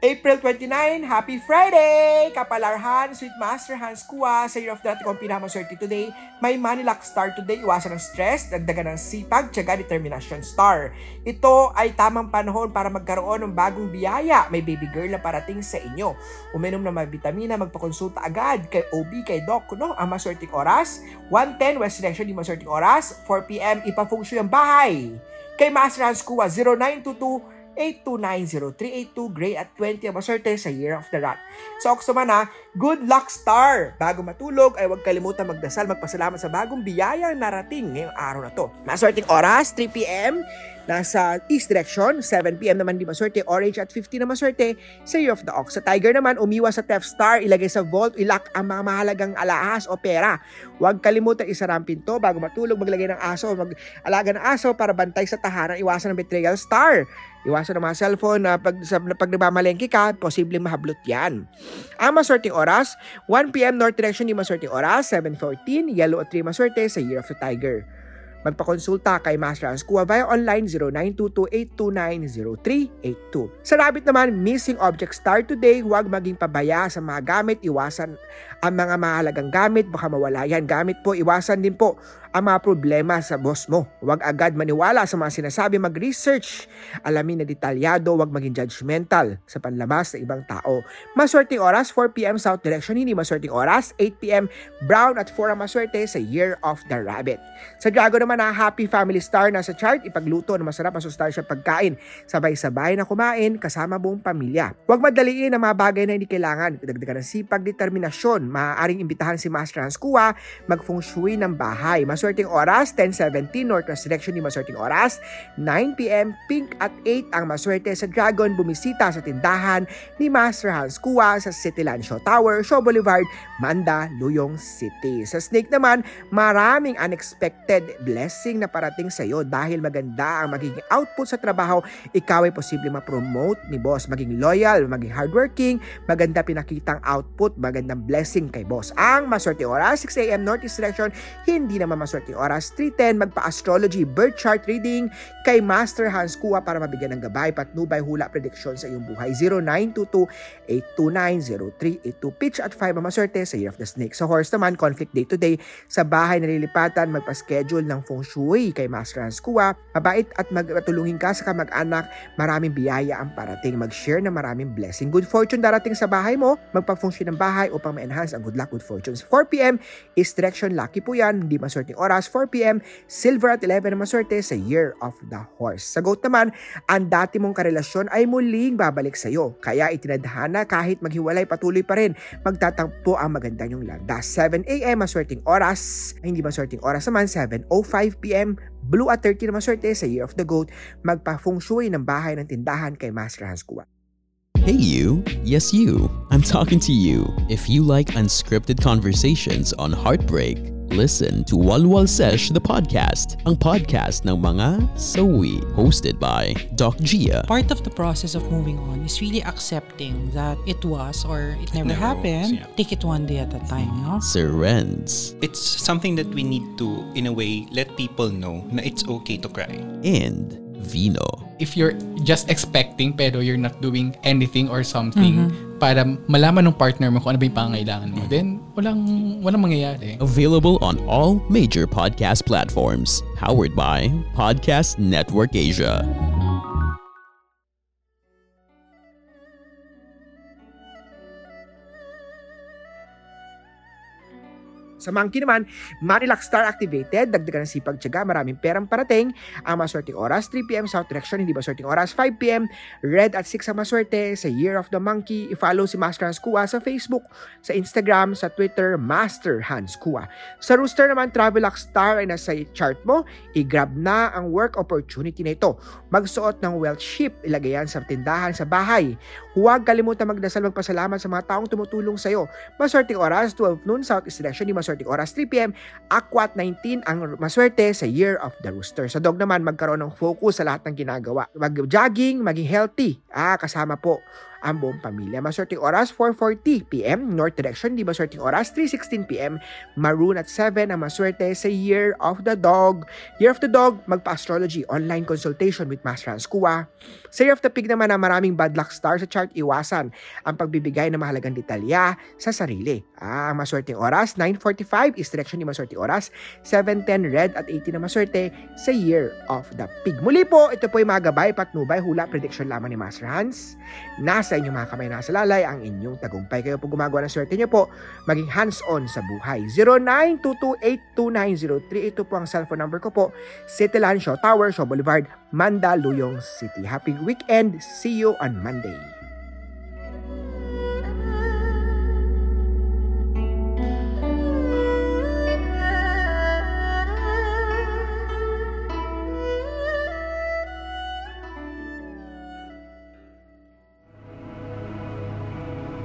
April 29, Happy Friday! Kapalarhan, Sweet Master Hans Kua, sa Year of Natin kong pinamaswerte today. May money luck star today, iwasan ng stress, dagdagan ng sipag, tiyaga, determination star. Ito ay tamang panahon para magkaroon ng bagong biyaya. May baby girl na parating sa inyo. Uminom ng mga vitamina, magpakonsulta agad kay OB, kay Doc, no? Ang maswerteng oras, 110 West Direction, di maswerteng oras, 4pm, ipafungsyo ang bahay. Kay Master Hans Kua, 0922 8290382 Gray at 20 ang maswerte sa Year of the Rat. So, man ha, good luck star! Bago matulog ay huwag kalimutan magdasal, magpasalamat sa bagong biyayang narating ngayong araw na to. Maswerteng oras, 3pm, nasa east direction, 7pm naman di maswerte, orange at 50 na maswerte sa Year of the Ox. Sa Tiger naman, umiwas sa Theft Star, ilagay sa vault, ilak ang mga mahalagang alahas o pera. Huwag kalimutan isara ang pinto bago matulog, maglagay ng aso, mag-alaga ng aso para bantay sa tahanan, iwasan ng betrayal star. Iwasan ng mga cellphone na pag, sa, na pag nagmamalengke ka, posibleng mahablot yan. Ang maswerteng oras, 1pm North Direction yung maswerteng oras, 7.14, yellow at 3 maswerte sa Year of the Tiger. Magpakonsulta kay Master Hans Kua via online 0922-829-0382. Sa rabbit naman, missing object star today, huwag maging pabaya sa mga gamit, iwasan ang mga mahalagang gamit, baka mawala yan. Gamit po, iwasan din po ang mga problema sa boss mo. Huwag agad maniwala sa mga sinasabi, mag-research. Alamin na detalyado, huwag maging judgmental sa panlabas ng ibang tao. Maswerteng oras, 4pm South Direction, hindi maswerteng oras, 8pm Brown at 4 ang maswerte sa Year of the Rabbit. Sa Dragon naman na happy family star na sa chart, ipagluto ng masarap at sustansya pagkain. Sabay-sabay na kumain kasama buong pamilya. Huwag madaliin ang mga bagay na hindi kailangan. Dagdagan ng sipag, determinasyon. Maaaring imbitahan si Master Hans Kua mag-feng ng bahay. Maswerteng oras, 10.17 Northwest Direction ni maswerteng oras, 9pm Pink at 8 ang maswerte sa Dragon bumisita sa tindahan ni Master Hans Kua sa City Land Show Tower, Show Boulevard, Manda, Luyong City. Sa Snake naman, maraming unexpected blessing na parating sa iyo dahil maganda ang magiging output sa trabaho, ikaw ay posible ma-promote ni boss, maging loyal, maging hardworking, maganda pinakitang output, magandang blessing kay boss. Ang maswerte oras, 6am Northeast Direction, hindi naman maswerte oras, 310 magpa-astrology birth chart reading kay Master Hans Kua para mabigyan ng gabay, patnubay, hula, prediction sa iyong buhay. 0922-829-0382 pitch at 5 ang maswerte sa Year of the Snake. Sa horse naman, conflict day to day, sa bahay nalilipatan, magpa-schedule ng feng shui kay Master Hans Kua. Mabait at magtulungin ka sa kamag-anak, maraming biyaya ang parating. Mag-share na maraming blessing. Good fortune darating sa bahay mo, magpa-feng shui ng bahay upang ma-enhance ang good luck, good fortunes. 4pm is direction lucky po yan, hindi maswerteng oras. 4pm, silver at 11 na maswerte sa Year of the Horse. Sa goat naman, ang dati mong karelasyon ay muling babalik sa iyo. Kaya itinadhana kahit maghiwalay patuloy pa rin, magtatagpo ang maganda niyong landas. 7am, maswerteng oras. Hindi maswerteng oras naman, 7.05pm, blue at 30 na maswerte sa Year of the Goat, magpa-feng shui ng bahay ng tindahan kay Master Hans Kua. Hey you, yes you, I'm talking to you. If you like unscripted conversations on heartbreak, listen to Walwal Sesh the podcast, ang podcast ng mga sawi, hosted by Doc Gia. part of the process of moving on is really accepting that it was or it never, never was, happened. yeah. Take it one day at a time, no? Sir Renz It's something that we need to, in a way, let people know na it's okay to cry. and Vino. if you're just expecting pero you're not doing anything or something para malaman ng partner mo kung ano ba yung pangangailangan mo, then walang, walang mangyayari. Available on all major podcast platforms. Powered by Podcast Network Asia. Sa monkey naman, Manilac Star activated, dagdagan ng sipag tiyaga, maraming perang parating. Ang maswerteng oras, 3pm South Direction, hindi maswerteng oras, 5pm. Red at 6 ang maswerte sa Year of the Monkey. I-follow si Master Hans Kua sa Facebook, sa Instagram, sa Twitter, Master Hans Kua. Sa Rooster naman, Travelock Star ay nasa chart mo. I-grab na ang work opportunity na ito. Magsuot ng wealth ship, ilagay yan sa tindahan sa bahay. Huwag kalimutan magdasal magpasalamat sa mga taong tumutulong sa'yo. Maswerteng oras, 12 noon, Southeast Direction, di maswerteng oras, 3pm. Aquat 19 ang maswerte sa Year of the Rooster. Sa dog naman, magkaroon ng focus sa lahat ng ginagawa. Mag-jogging, maging healthy. Ah, kasama po ang buong pamilya. Maswerteng oras, 4.40pm, North Direction, di maswerteng oras, 3.16pm, Maroon at 7 ang maswerte sa Year of the Dog. Year of the Dog, magpa-astrology, online consultation with Master Hans Kua. Sa Year of the Pig naman na maraming bad luck star sa chart, iwasan ang pagbibigay ng mahalagang detalya sa sarili. Ah, ang maswerteng oras, 9.45, East Direction, di maswerteng oras, 7.10 Red at 18 na maswerte sa Year of the Pig. Muli po, ito po yung mga gabay, patnubay, hula, prediction lamang ni Master Hans. Nasa inyong mga kamay nasa lalay ang inyong tagumpay. Kayo po gumagawa ng swerte niyo po, maging hands-on sa buhay. 0922829038 ito po ang cellphone number ko po. City Show Tower, Show Boulevard, Mandaluyong City. Happy weekend. See you on Monday.